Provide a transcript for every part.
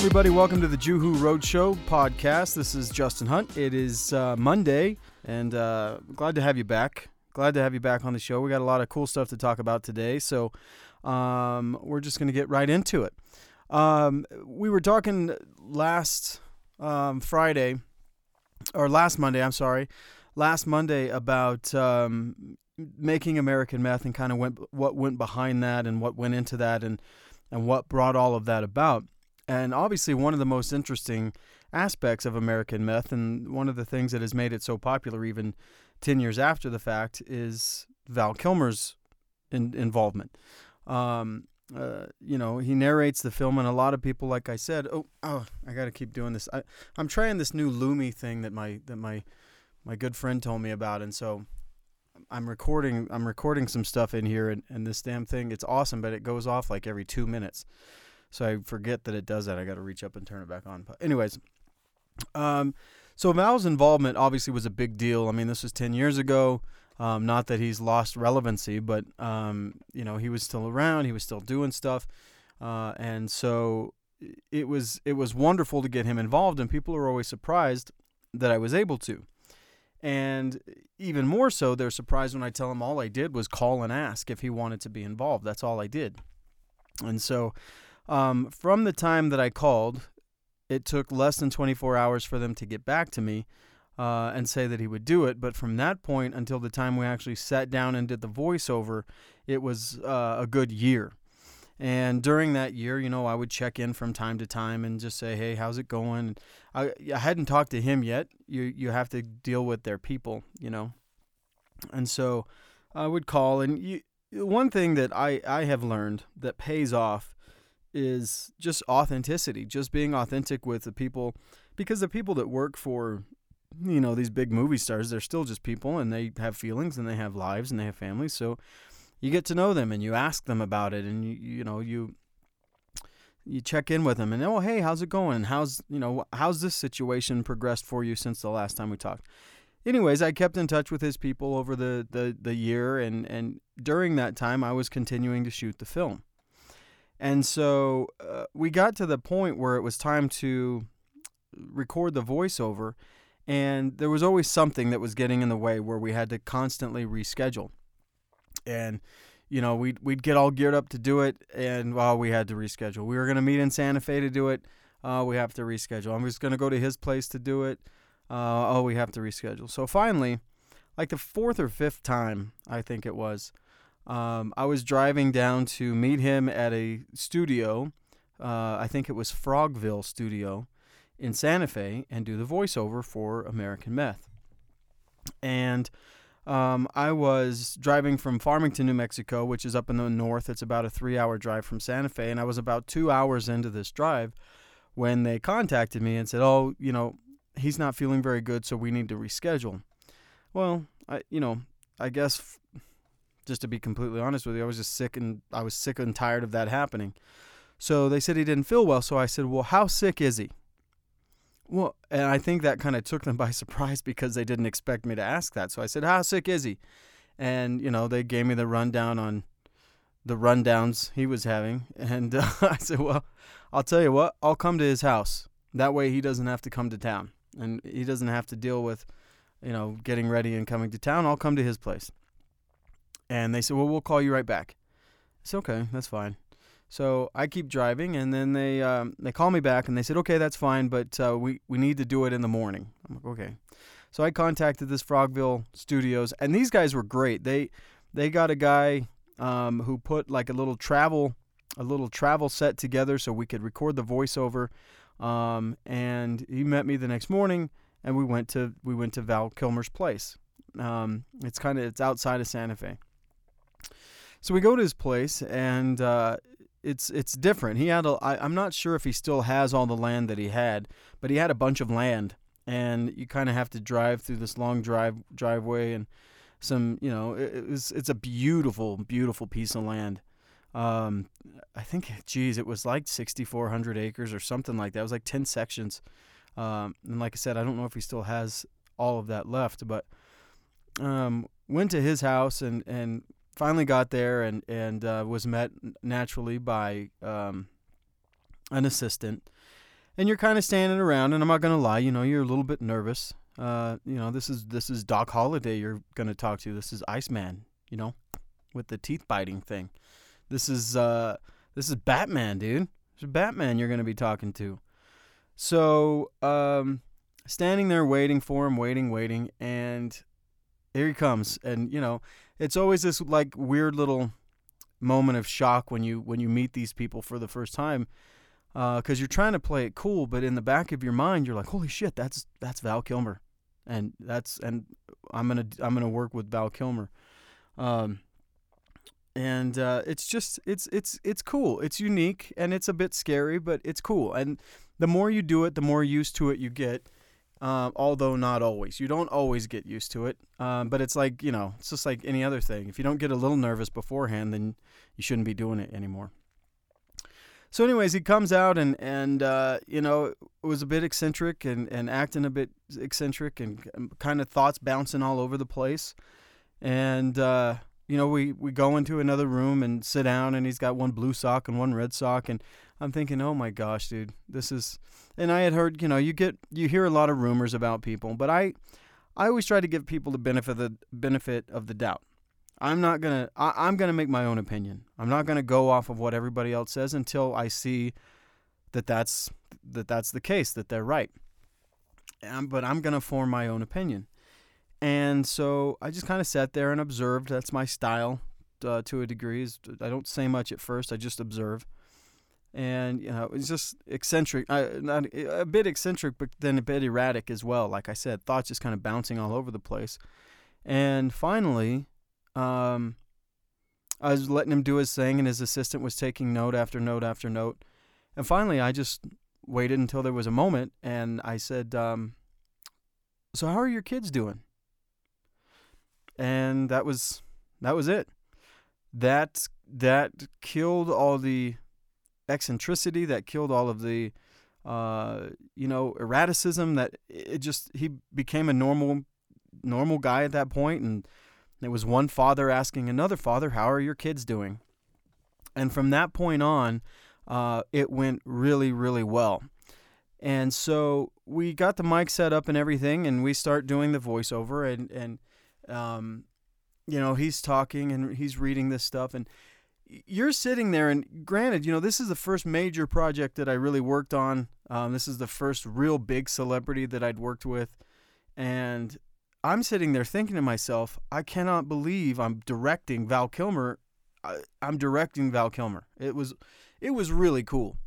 everybody, welcome to the Juhu Roadshow podcast. This is Justin Hunt. It is uh, Monday, and uh, glad to have you back. Glad to have you back on the show. We got a lot of cool stuff to talk about today, so um, we're just going to get right into it. Um, we were talking last um, Friday, or last Monday, I'm sorry, last Monday about um, making American meth and kind of went, what went behind that and what went into that and, and what brought all of that about. And obviously, one of the most interesting aspects of American meth, and one of the things that has made it so popular even 10 years after the fact, is Val Kilmer's in, involvement. Um, uh, you know, he narrates the film, and a lot of people, like I said, oh, oh, I got to keep doing this. I, I'm trying this new Lumi thing that my that my my good friend told me about, and so I'm recording I'm recording some stuff in here, and, and this damn thing, it's awesome, but it goes off like every two minutes. So I forget that it does that. I got to reach up and turn it back on. But anyways, um, so Val's involvement obviously was a big deal. I mean, this was 10 years ago. Um, not that he's lost relevancy, but um, you know he was still around. He was still doing stuff, uh, and so it was it was wonderful to get him involved. And people are always surprised that I was able to. And even more so, they're surprised when I tell them all I did was call and ask if he wanted to be involved. That's all I did. And so um, from the time that I called, it took less than 24 hours for them to get back to me uh, and say that he would do it. But from that point until the time we actually sat down and did the voiceover, it was uh, a good year. And during that year, you know, I would check in from time to time and just say, "Hey, how's it going?" I, I hadn't talked to him yet. You you have to deal with their people, you know. And so I would call and you, one thing that I, I have learned that pays off is just authenticity, just being authentic with the people because the people that work for you know these big movie stars they're still just people and they have feelings and they have lives and they have families so you get to know them and you ask them about it and you you know you you check in with them and oh hey how's it going? How's you know how's this situation progressed for you since the last time we talked? Anyways i kept in touch with his people over the the, the year and and during that time i was continuing to shoot the film. And so uh, we got to the point where it was time to record the voiceover, and there was always something that was getting in the way where we had to constantly reschedule. And you know, we'd we'd get all geared up to do it, and well, we had to reschedule. We were gonna meet in Santa Fe to do it. Uh, we have to reschedule. I'm just gonna go to his place to do it. Uh, oh, we have to reschedule. So finally, like the fourth or fifth time, I think it was, um, I was driving down to meet him at a studio. Uh, I think it was Frogville Studio in Santa Fe and do the voiceover for American Meth. And um, I was driving from Farmington, New Mexico, which is up in the north. It's about a three hour drive from Santa Fe. And I was about two hours into this drive when they contacted me and said, Oh, you know, he's not feeling very good, so we need to reschedule. Well, I, you know, I guess just to be completely honest with you, I was just sick and I was sick and tired of that happening. So they said he didn't feel well. So I said, Well, how sick is he? Well, and I think that kind of took them by surprise because they didn't expect me to ask that. So I said, How sick is he? And, you know, they gave me the rundown on the rundowns he was having. And uh, I said, Well, I'll tell you what, I'll come to his house. That way he doesn't have to come to town and he doesn't have to deal with, you know, getting ready and coming to town. I'll come to his place. And they said, well, we'll call you right back. It's okay, that's fine. So I keep driving, and then they um, they call me back, and they said, okay, that's fine, but uh, we we need to do it in the morning. I'm like, okay. So I contacted this Frogville Studios, and these guys were great. They they got a guy um, who put like a little travel a little travel set together so we could record the voiceover. Um, and he met me the next morning, and we went to we went to Val Kilmer's place. Um, it's kind of it's outside of Santa Fe. So we go to his place, and uh, it's it's different. He had a, I, I'm not sure if he still has all the land that he had, but he had a bunch of land, and you kind of have to drive through this long drive driveway and some you know it, it's it's a beautiful beautiful piece of land. Um, I think geez it was like 6,400 acres or something like that. It was like 10 sections. Um, and like I said, I don't know if he still has all of that left, but um, went to his house and and finally got there and and uh, was met naturally by um, an assistant. And you're kind of standing around, and I'm not gonna lie, you know, you're a little bit nervous. Uh, you know, this is this is Doc Holliday you're gonna talk to. This is Iceman, you know, with the teeth biting thing. This is uh, this is Batman, dude. This is Batman you're gonna be talking to. So, um, standing there waiting for him, waiting, waiting, and here he comes. And you know, it's always this like weird little moment of shock when you when you meet these people for the first time because uh, you're trying to play it cool, but in the back of your mind, you're like, "Holy shit, that's that's Val Kilmer," and that's and I'm gonna I'm gonna work with Val Kilmer, um, and uh, it's just it's it's it's cool, it's unique, and it's a bit scary, but it's cool. And the more you do it, the more used to it you get. Uh, although not always, you don't always get used to it. Um, but it's like you know, it's just like any other thing. If you don't get a little nervous beforehand, then you shouldn't be doing it anymore. So, anyways, he comes out and and uh, you know was a bit eccentric and and acting a bit eccentric and kind of thoughts bouncing all over the place. And uh, you know, we we go into another room and sit down, and he's got one blue sock and one red sock, and I'm thinking, oh my gosh, dude, this is. And I had heard, you know, you get you hear a lot of rumors about people, but I I always try to give people the benefit of the benefit of the doubt. I'm not gonna. I, I'm gonna make my own opinion. I'm not gonna go off of what everybody else says until I see that that's that that's the case, that they're right. Um, but I'm gonna form my own opinion. And so I just kind of sat there and observed. That's my style uh, to a degree. I don't say much at first. I just observe. And you know, it's just eccentric, uh, not a bit eccentric, but then a bit erratic as well. Like I said, thoughts just kind of bouncing all over the place. And finally, um, I was letting him do his thing, and his assistant was taking note after note after note. And finally, I just waited until there was a moment, and I said, um, "So how are your kids doing?" And that was that was it. That that killed all the eccentricity. That killed all of the uh, you know erraticism. That it just he became a normal normal guy at that point, and it was one father asking another father, How are your kids doing? And from that point on, uh, it went really, really well. And so we got the mic set up and everything, and we start doing the voiceover, and and um, you know he's talking and he's reading this stuff, and you're sitting there. And granted, you know this is the first major project that I really worked on. Um, this is the first real big celebrity that I'd worked with, and I'm sitting there thinking to myself, I cannot believe I'm directing Val Kilmer. I, am directing Val Kilmer. It was, it was really cool.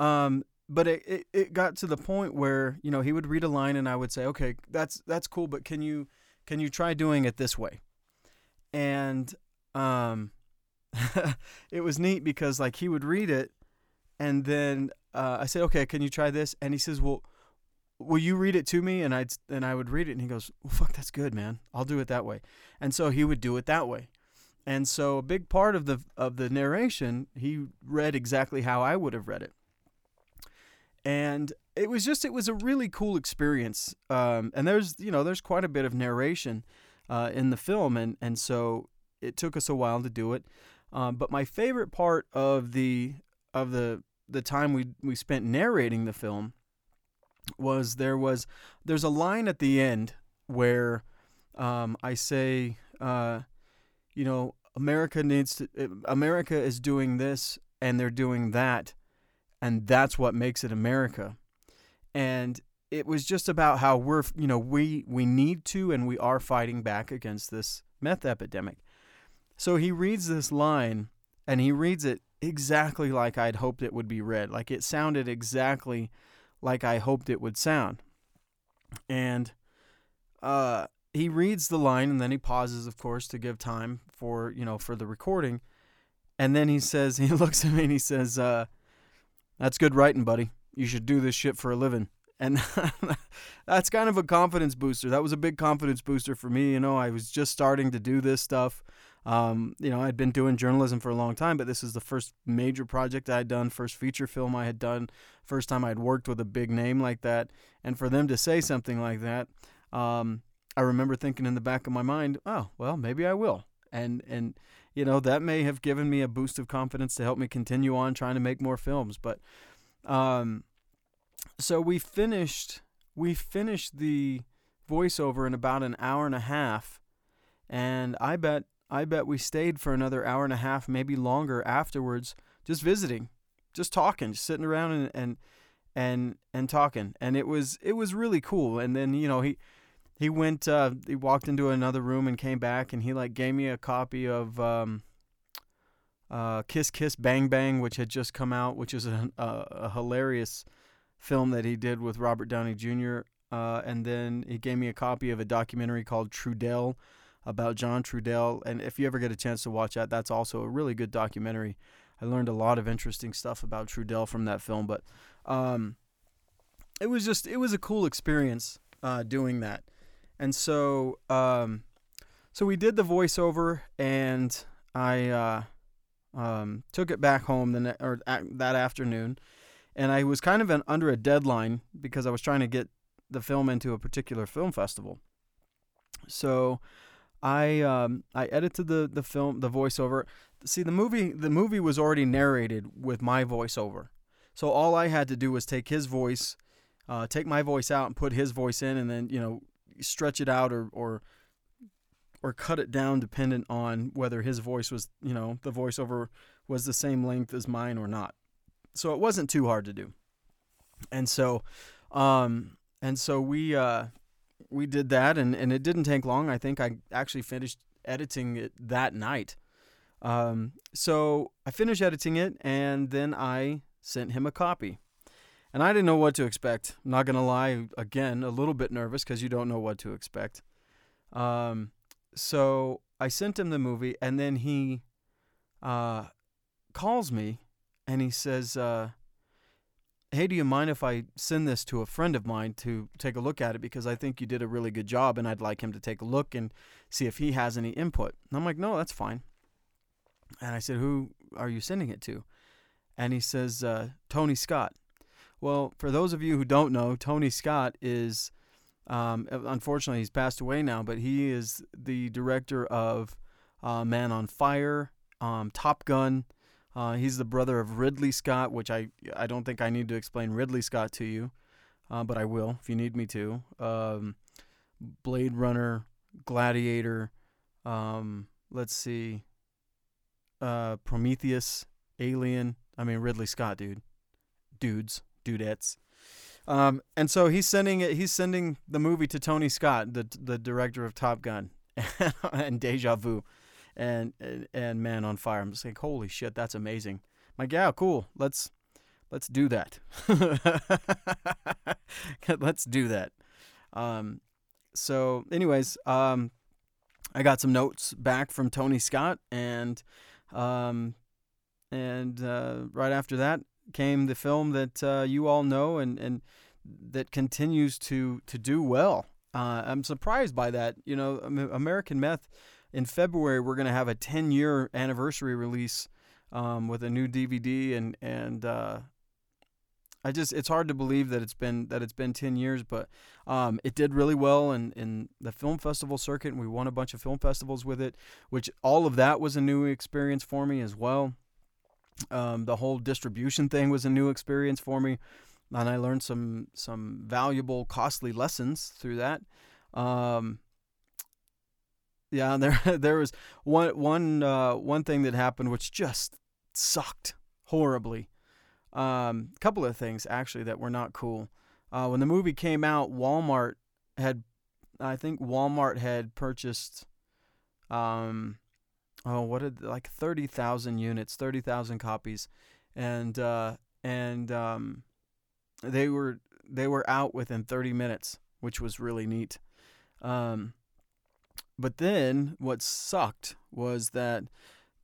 Um, but it, it, it got to the point where you know he would read a line and I would say, okay, that's that's cool, but can you can you try doing it this way? And um, it was neat because like he would read it, and then uh, I said, okay, can you try this? And he says, well will you read it to me? And i'd and i would read it and he goes well fuck that's good man. I'll do it that way. And so he would do it that way. And so a big part of the of the narration he read exactly how i would have read it. And it was just it was a really cool experience um, and there's you know there's quite a bit of narration uh, in the film and and so it took us a while to do it um, but my favorite part of the of the the time we we spent narrating the film was there was there's a line at the end where um, I say, uh, you know, America needs to. Uh, America is doing this and they're doing that, and that's what makes it America. And it was just about how we're, you know, we we need to and we are fighting back against this meth epidemic. So he reads this line and he reads it exactly like I'd hoped it would be read. Like it sounded exactly like I hoped it would sound. And uh, he reads the line and then he pauses, of course, to give time for you know for the recording. And then he says, he looks at me and he says, uh, "That's good writing, buddy. You should do this shit for a living." And that's kind of a confidence booster. That was a big confidence booster for me. You know, I was just starting to do this stuff. Um, you know, I'd been doing journalism for a long time, but this is the first major project I had done, first feature film I had done, first time I'd worked with a big name like that. And for them to say something like that, um, I remember thinking in the back of my mind, oh, well, maybe I will. and and you know that may have given me a boost of confidence to help me continue on trying to make more films. But um, so we finished we finished the voiceover in about an hour and a half, and I bet I bet we stayed for another hour and a half, maybe longer afterwards, just visiting, just talking, just sitting around and and and and talking, and it was it was really cool. And then you know he he went uh, he walked into another room and came back, and he like gave me a copy of um, uh, Kiss Kiss Bang Bang, which had just come out, which is a, a, a hilarious film that he did with Robert Downey Jr. Uh, and then he gave me a copy of a documentary called Trudell about John Trudell. And if you ever get a chance to watch that, that's also a really good documentary. I learned a lot of interesting stuff about Trudell from that film. But um, it was just it was a cool experience uh, doing that. And so um, so we did the voiceover, and I uh, um, took it back home the ne- or that afternoon, and I was kind of an, under a deadline because I was trying to get the film into a particular film festival. So I um, I edited the the film the voiceover. See the movie the movie was already narrated with my voiceover. So all I had to do was take his voice, uh, take my voice out and put his voice in, and then you know stretch it out or or or cut it down dependent on whether his voice was you know the voiceover was the same length as mine or not. So it wasn't too hard to do. And so um, and so we uh, we did that, and, and it didn't take long. I think I actually finished editing it that night. Um, so I finished editing it, and then I sent him a copy. And I didn't know what to expect. I'm not gonna lie, again, a little bit nervous because you don't know what to expect. Um, so I sent him the movie, and then he uh, calls me, and he says, uh, hey, do you mind if I send this to a friend of mine to take a look at it because I think you did a really good job and I'd like him to take a look and see if he has any input. And I'm like, no, that's fine. And I said, who are you sending it to? And he says, uh, Tony Scott. Well, for those of you who don't know, Tony Scott is, um, unfortunately, he's passed away now, but he is the director of uh, Man on Fire, um, Top Gun, uh, he's the brother of Ridley Scott, which I I don't think I need to explain Ridley Scott to you, uh, but I will if you need me to. Um, Blade Runner, Gladiator, um, let's see, uh, Prometheus, Alien. I mean Ridley Scott, dude, dudes, dudettes. Um, and so he's sending it. He's sending the movie to Tony Scott, the the director of Top Gun and Deja Vu and and Man on Fire. I'm just like, holy shit, that's amazing. I'm like, yeah, cool. Let's let's do that. let's do that. Um, so, anyways, um, I got some notes back from Tony Scott, and um, and uh, right after that came the film that uh, you all know and and that continues to to do well. Uh, I'm surprised by that. You know, American Meth in February we're going to have a 10 year anniversary release um, with a new DVD and and uh, I just it's hard to believe that it's been that it's been 10 years but um, it did really well in, in the film festival circuit and we won a bunch of film festivals with it which all of that was a new experience for me as well um, the whole distribution thing was a new experience for me and I learned some some valuable costly lessons through that um, yeah, there there was one one uh, one thing that happened which just sucked horribly. A um, couple of things actually that were not cool. Uh, when the movie came out, Walmart had, I think Walmart had purchased, um, oh, what did like thirty thousand units, thirty thousand copies, and uh, and um, they were they were out within thirty minutes, which was really neat. Um, but then what sucked was that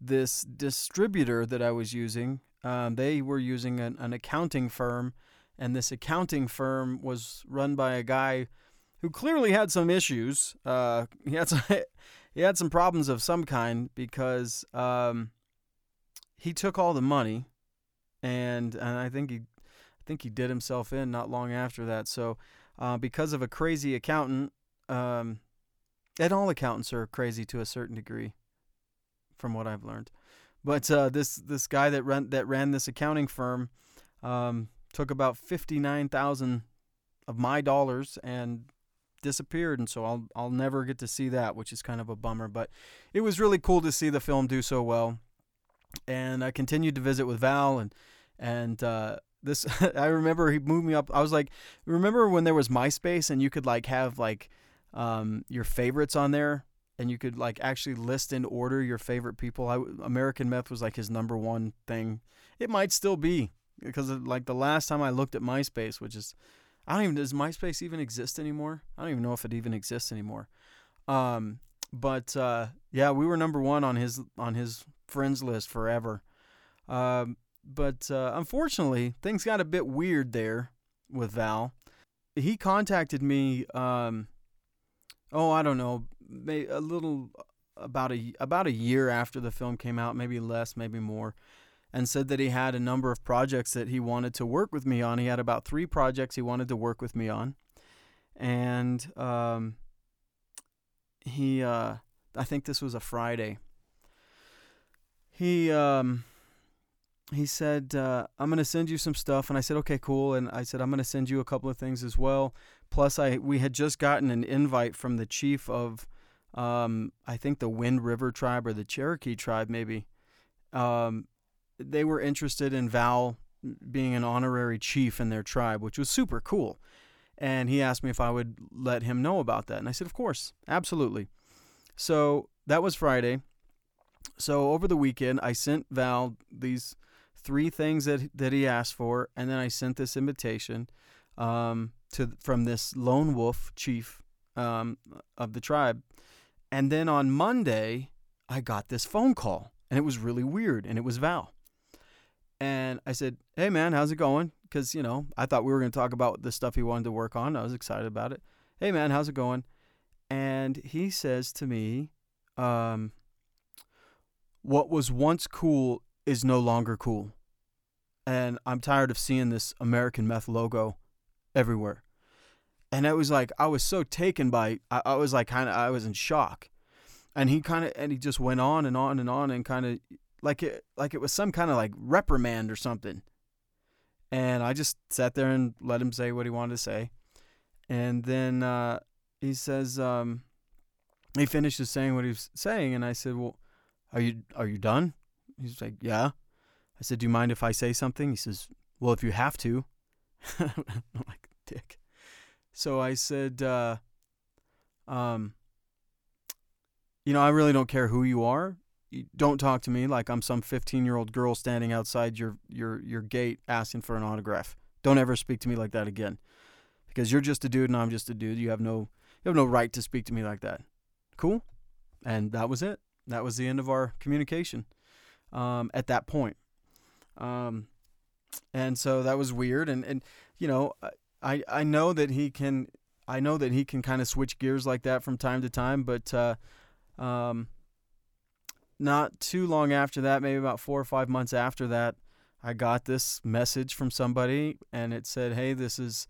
this distributor that I was using, um, they were using an, an accounting firm, and this accounting firm was run by a guy who clearly had some issues. Uh, he had some, he had some problems of some kind because um, he took all the money, and and I think he I think he did himself in not long after that. So uh, because of a crazy accountant. Um, and all accountants are crazy to a certain degree. from what I've learned. But uh, this this guy that ran that ran this accounting firm um, took about fifty nine thousand of my dollars and disappeared, and so I'll I'll never get to see that, which is kind of a bummer. But it was really cool to see the film do so well, and I continued to visit with Val and and uh, this I remember he moved me up. I was like, remember when there was MySpace and you could like have like um, your favorites on there and you could like actually list in order your favorite people. I, American Meth was like his number one thing. It might still be because like the last time I looked at MySpace, which is I don't even does MySpace even exist anymore? I don't even know if it even exists anymore. Um, but uh, yeah, we were number one on his on his friends list forever. Um, but uh, unfortunately, things got a bit weird there with Val. He contacted me. Um, oh, I don't know, a little about a about a year after the film came out, maybe less, maybe more, and said that he had a number of projects that he wanted to work with me on. He had about three projects he wanted to work with me on, and um, he, uh, I think this was a Friday. He, um, he said, uh, "I'm gonna send you some stuff," and I said, "Okay, cool." And I said, "I'm gonna send you a couple of things as well." Plus, I we had just gotten an invite from the chief of, um, I think the Wind River tribe or the Cherokee tribe, maybe. Um, they were interested in Val being an honorary chief in their tribe, which was super cool. And he asked me if I would let him know about that, and I said, "Of course, absolutely." So that was Friday. So over the weekend, I sent Val these three things that that he asked for, and then I sent this invitation. Um, to from this lone wolf chief um, of the tribe. And then on Monday, I got this phone call, and it was really weird, and it was Val. And I said, "Hey man, how's it going?" Because you know, I thought we were going to talk about the stuff he wanted to work on. I was excited about it. Hey man, how's it going? And he says to me, um, "What was once cool is no longer cool." And I'm tired of seeing this American Meth logo everywhere. And it was like I was so taken by I, I was like kind of I was in shock. And he kind of and he just went on and on and on and kind of like it like it was some kind of like reprimand or something. And I just sat there and let him say what he wanted to say. And then uh, he says um, he finishes saying what he was saying and I said, "Well, are you are you done?" He's like, "Yeah." I said, "Do you mind if I say something?" He says, "Well, if you have to." I'm like, dick. So I said, uh, um, you know, I really don't care who you are. Don't talk to me like I'm some 15 year old girl standing outside your, your, your gate asking for an autograph. Don't ever speak to me like that again. Because you're just a dude and I'm just a dude. You have no you have no right to speak to me like that. Cool? And that was it. That was the end of our communication um, at that point. Um, and so that was weird and and you know i i know that he can i know that he can kind of switch gears like that from time to time but uh um not too long after that maybe about 4 or 5 months after that i got this message from somebody and it said hey this is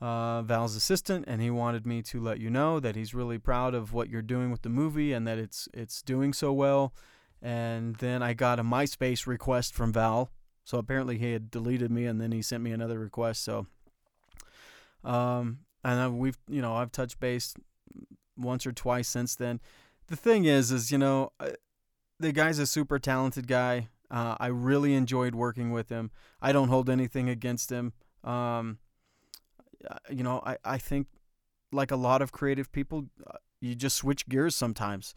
uh, Val's assistant, and he wanted me to let you know that he's really proud of what you're doing with the movie and that it's it's doing so well. And then I got a MySpace request from Val, so apparently he had deleted me, and then he sent me another request. So, um, and we've you know I've touched base once or twice since then. The thing is, is you know, the guy's a super talented guy. Uh, I really enjoyed working with him. I don't hold anything against him. Um, you know, I, I think like a lot of creative people, uh, you just switch gears sometimes.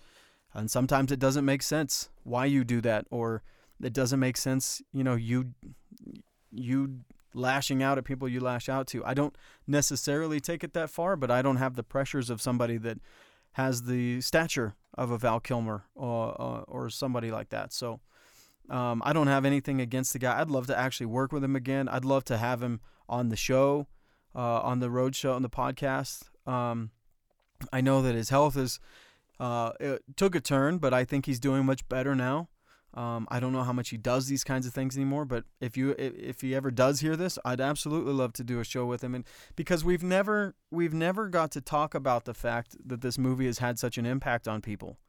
And sometimes it doesn't make sense why you do that or it doesn't make sense. You know, you you lashing out at people you lash out to. I don't necessarily take it that far, but I don't have the pressures of somebody that has the stature of a Val Kilmer or uh, or somebody like that. So um, I don't have anything against the guy. I'd love to actually work with him again. I'd love to have him on the show, uh, on the road show, on the podcast. Um, I know that his health is uh, took a turn, but I think he's doing much better now. Um, I don't know how much he does these kinds of things anymore, but if you if, he ever does hear this, I'd absolutely love to do a show with him, and because we've never we've never got to talk about the fact that this movie has had such an impact on people.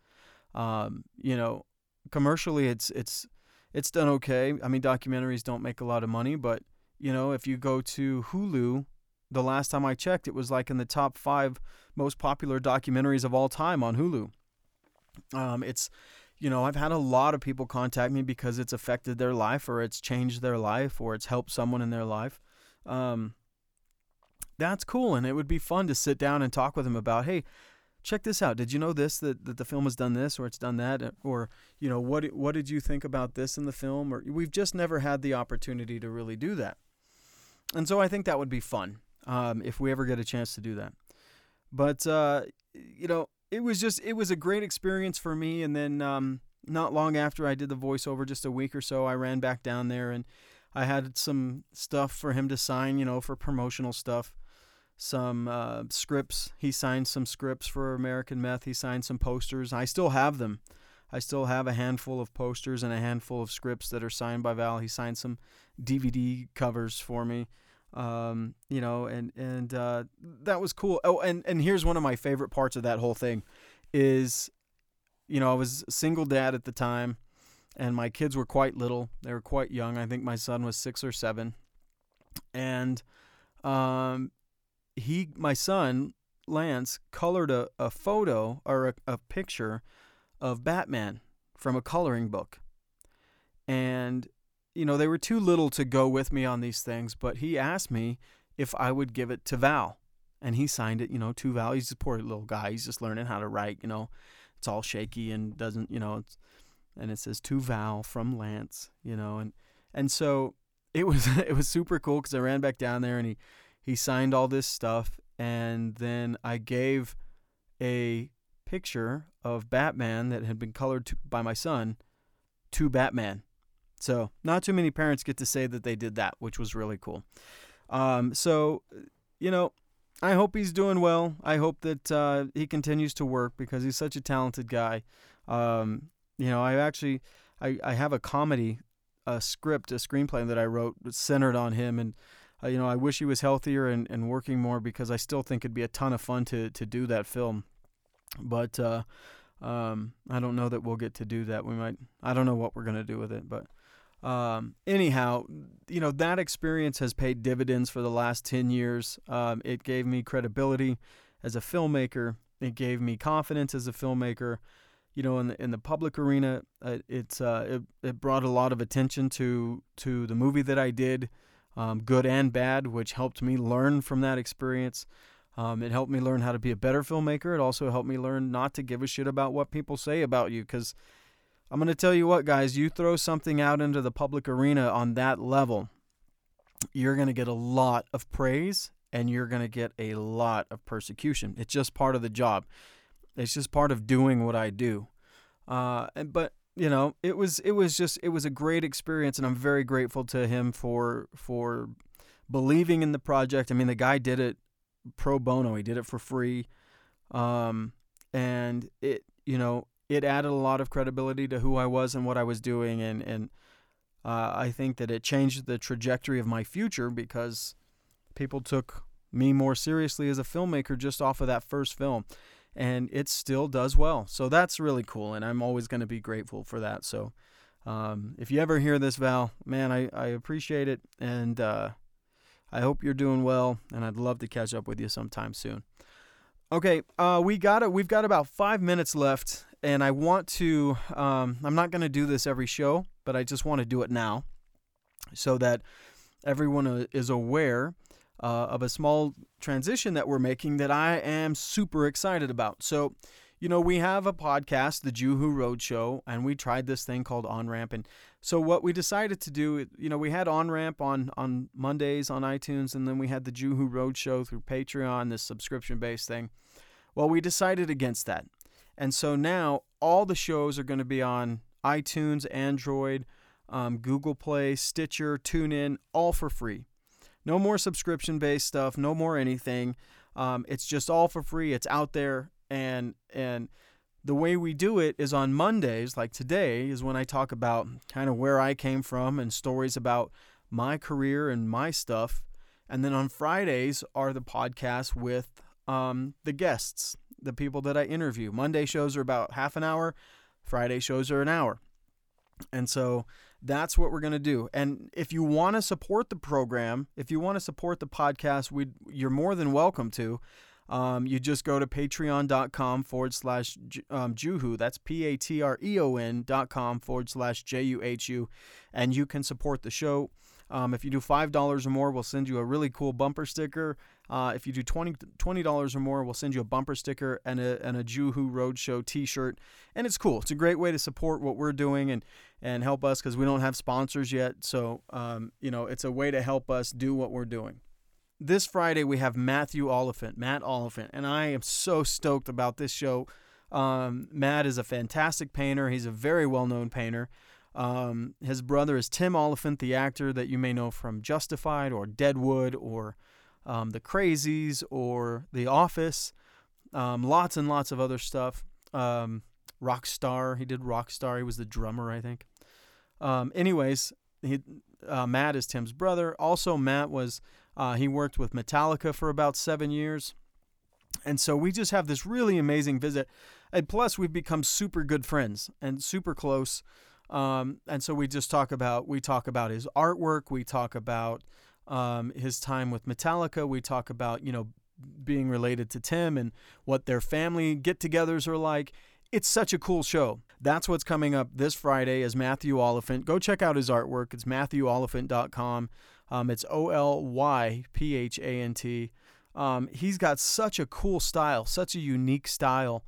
Um, you know, commercially, it's it's it's done okay. I mean, documentaries don't make a lot of money, but you know, if you go to Hulu, the last time I checked, it was like in the top five most popular documentaries of all time on Hulu. Um, it's you know, I've had a lot of people contact me because it's affected their life or it's changed their life or it's helped someone in their life. Um, that's cool. And it would be fun to sit down and talk with them about, hey, check this out. Did you know this that, that the film has done this or it's done that or you know what what did you think about this in the film or we've just never had the opportunity to really do that. And so I think that would be fun um, if we ever get a chance to do that. But uh, you know, it was just it was a great experience for me. And then um, not long after I did the voiceover, just a week or so, I ran back down there and I had some stuff for him to sign, you know, for promotional stuff. Some uh, scripts. He signed some scripts for American Meth. He signed some posters. I still have them. I still have a handful of posters and a handful of scripts that are signed by Val. He signed some DVD covers for me. Um, you know, and and uh, that was cool. Oh, and and here's one of my favorite parts of that whole thing, is, you know, I was single dad at the time, and my kids were quite little. They were quite young. I think my son was six or seven, and, um, he, my son Lance, colored a, a photo or a, a picture of Batman from a coloring book, and you know, they were too little to go with me on these things, but he asked me if I would give it to Val. And he signed it, you know, to Val. He's a poor little guy. He's just learning how to write, you know. It's all shaky and doesn't, you know, and it says to Val from Lance, you know, and and so it was it was super cool because I ran back down there and he he signed all this stuff and then I gave a picture of Batman that had been colored to, by my son to Batman so, not too many parents get to say that they did that, which was really cool. Um, so, you know, I hope he's doing well. I hope that uh, he continues to work because he's such a talented guy. Um, you know, I actually I, I have a comedy a script, a screenplay that I wrote centered on him and uh, you know, I wish he was healthier and, and working more because I still think it'd be a ton of fun to to do that film. But uh, um, I don't know that we'll get to do that. We might I don't know what we're gonna do with it, but um, anyhow, you know, that experience has paid dividends for the last 10 years. Um, it gave me credibility as a filmmaker, it gave me confidence as a filmmaker. You know, in the in the public arena, uh, it's uh, it, it brought a lot of attention to to the movie that I did, um, good and bad, which helped me learn from that experience. Um, it helped me learn how to be a better filmmaker. It also helped me learn not to give a shit about what people say about you, because I'm going to tell you what, guys, you throw something out into the public arena on that level, you're going to get a lot of praise and you're going to get a lot of persecution. It's just part of the job. It's just part of doing what I do. Uh, but you know, it was it was just it was a great experience, and I'm very grateful to him for for believing in the project. I mean, the guy did it pro bono. He did it for free, um, and it you know it added a lot of credibility to who I was and what I was doing, and and uh, I think that it changed the trajectory of my future because people took me more seriously as a filmmaker just off of that first film, and it still does well. So that's really cool, and I'm always going to be grateful for that. So. Um, if you ever hear this, Val, man, I, I appreciate it, and uh, I hope you're doing well, and I'd love to catch up with you sometime soon. Okay, uh, we got it. We've got about five minutes left, and I want to. Um, I'm not going to do this every show, but I just want to do it now, so that everyone uh, is aware uh, of a small transition that we're making that I am super excited about. So, you know, we have a podcast, the Juhu Road Show, and we tried this thing called On Ramp. And so, what we decided to do, you know, we had On Ramp on on Mondays on iTunes, and then we had the Juhu Road Show through Patreon, this subscription based thing. Well, we decided against that. And so now all the shows are going to be on iTunes, Android, um, Google Play, Stitcher, TuneIn, all for free. No more subscription based stuff, no more anything. Um, it's just all for free. It's out there, and and the way we do it is on Mondays, like today, is when I talk about kind of where I came from and stories about my career and my stuff. And then on Fridays are the podcasts with um, the guests, the people that I interview. Monday shows are about half an hour, Friday shows are an hour. And so that's what we're going to do. And if you want to support the program, if you want to support the podcast, we you're more than welcome to. Um, you just go to patreon.com forward slash um, Juhu. That's P A T R E O N dot com forward slash J U H U. And you can support the show. Um, if you do $5 or more, we'll send you a really cool bumper sticker. Uh, if you do 20 $20 or more, we'll send you a bumper sticker and a, and a Juhu Roadshow t shirt. And it's cool. It's a great way to support what we're doing and, and help us because we don't have sponsors yet. So, um, you know, it's a way to help us do what we're doing this Friday we have Matthew Olyphant, Matt Olyphant, and I am so stoked about this show. Um, Matt is a fantastic painter. He's a very well-known painter. Um, his brother is Tim Olyphant, the actor that you may know from Justified or Deadwood or um, The Crazies or The Office. Um, lots and lots of other stuff. Um, Rockstar, he did Rockstar. He was the drummer, I think. Um, anyways, he, uh, Matt is Tim's brother. Also, Matt was uh, he worked with Metallica for about seven years. And so we just have this really amazing visit. And plus, we've become super good friends and super close. Um, and so we just talk about we talk about his artwork. We talk about um, his time with Metallica. We talk about you know being related to Tim and what their family get-togethers are like. It's such a cool show. That's what's coming up this Friday as Matthew Olyphant. Go check out his artwork. It's matthewolyphant.com. Um, it's O L Y P H A N T. Um, he's got such a cool style, such a unique style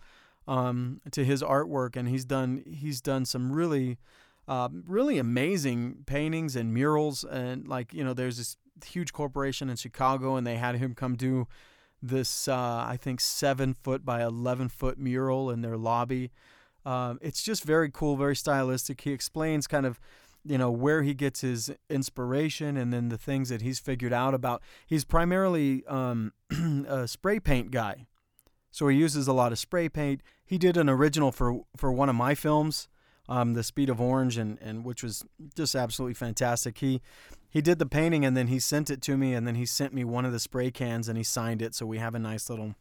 um, to his artwork, and he's done he's done some really uh, really amazing paintings and murals. And like you know, there's this huge corporation in Chicago, and they had him come do this uh, I think seven foot by eleven foot mural in their lobby. Um, it's just very cool, very stylistic. He explains kind of you know where he gets his inspiration and then the things that he's figured out about he's primarily um, a spray paint guy so he uses a lot of spray paint he did an original for for one of my films um, the speed of orange and, and which was just absolutely fantastic he he did the painting and then he sent it to me and then he sent me one of the spray cans and he signed it so we have a nice little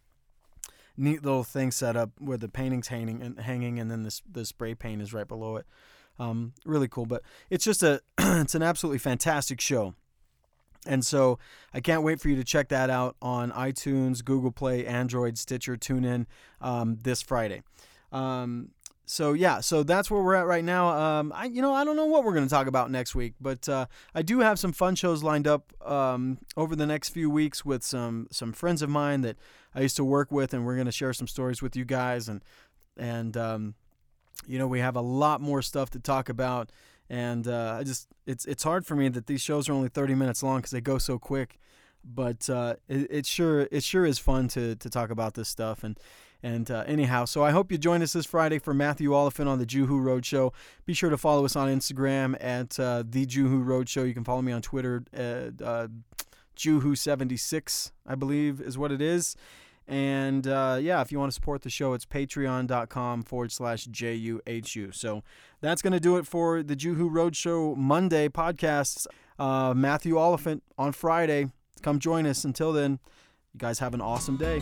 neat little thing set up where the painting's hanging and hanging and then the, the spray paint is right below it um, really cool. But it's just a it's an absolutely fantastic show. And so I can't wait for you to check that out on iTunes, Google Play, Android, Stitcher, TuneIn um, this Friday. Um, so yeah, so that's where we're at right now. Um, I you know I don't know what we're going to talk about next week, but uh, I do have some fun shows lined up um, over the next few weeks with some some friends of mine that I used to work with, and we're going to share some stories with you guys and and um, you know, we have a lot more stuff to talk about, and uh, I just it's it's hard for me that these shows are only 30 minutes long because they go so quick. But uh, it, it sure it sure is fun to to talk about this stuff and. And uh, anyhow, so I hope you join us this Friday for Matthew Olyphant on the Juhu Roadshow. Be sure to follow us on Instagram at uh, the Juhu Roadshow. You can follow me on Twitter at uh, Juhu76, I believe is what it is. And uh, yeah, if you want to support the show, it's patreon.com forward slash J-U-H-U. So that's going to do it for the Juhu Roadshow Monday podcasts. Uh, Matthew Olyphant on Friday. Come join us. Until then, you guys have an awesome day.